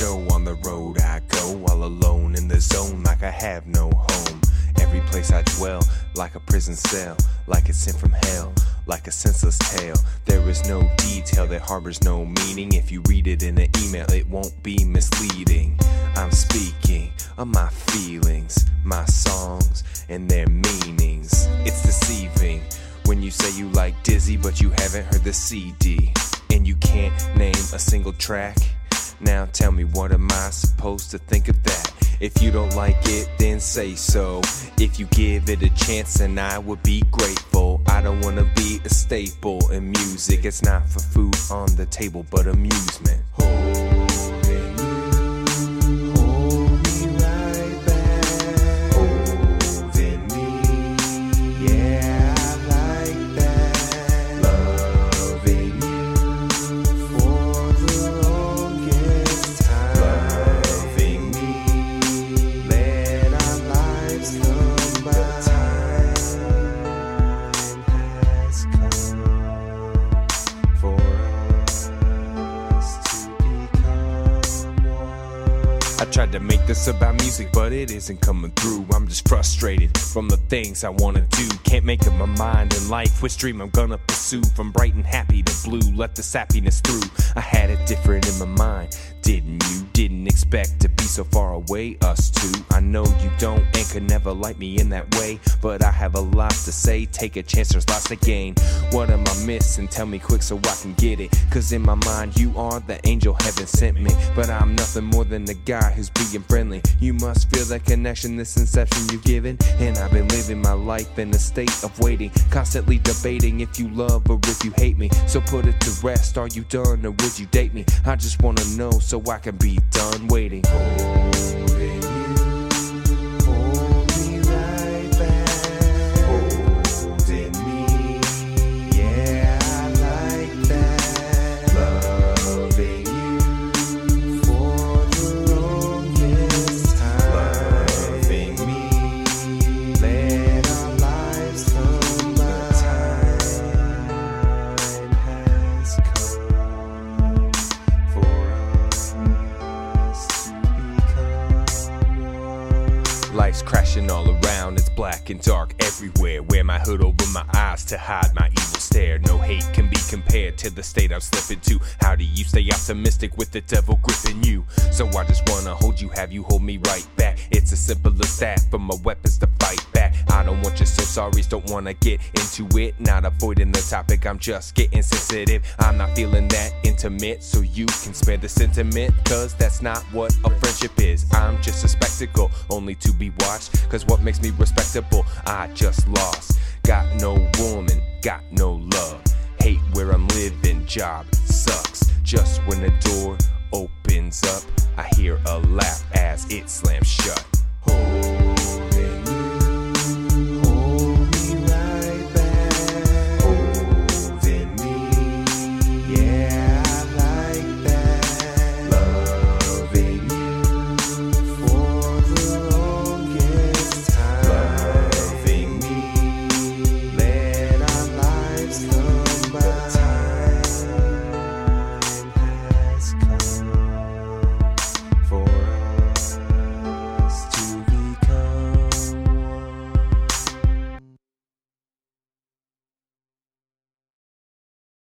show. On the road I go, all alone in the zone, like I have no home. Every place I dwell, like a prison cell, like it's sent from hell, like a senseless tale. There is no detail that harbors no meaning. If you read it in an email, it won't be misleading. I'm speaking of my feelings, my songs, and their meanings. It's deceiving when you say you like Dizzy, but you haven't heard the CD. And you can't name a single track. Now tell me, what am I supposed to think of that? If you don't like it, then say so. If you give it a chance, then I would be grateful. I don't wanna be a staple in music. It's not for food on the table, but amusement. Holding tried to make this about music, but it isn't coming through. I'm just frustrated from the things I wanna do. Can't make up my mind in life which dream I'm gonna pursue. From bright and happy to blue, let the happiness through. I had it different in my mind, didn't you? Didn't expect to be so far away, us two. I know you don't and could never like me in that way, but I have a lot to say. Take a chance, there's lots to gain. What am I missing? Tell me quick so I can get it. Cause in my mind, you are the angel heaven sent me. But I'm nothing more than a guy who's being friendly. You must feel that connection, this inception you've given. And I've been living my life in a state of waiting, constantly debating if you love or if you hate me. So put it to rest. Are you done or would you date me? I just wanna know so I can be done waiting. Life's crashing all around, it's black and dark everywhere. Wear my hood over my eyes to hide my evil stare. No hate can be compared to the state I'm slipping to. How do you stay optimistic with the devil gripping you? So I just wanna hold you, have you hold me right back. It's as simple as that, for my weapons to fight back. I don't want your so sorries, don't wanna get into it. Not avoiding the topic, I'm just getting sensitive. I'm not feeling that intimate, so you can spare the sentiment. Cause that's not what a friendship is. I'm just only to be watched. Cause what makes me respectable, I just lost. Got no woman, got no love. Hate where I'm living, job sucks. Just when the door opens up, I hear a laugh as it slams shut.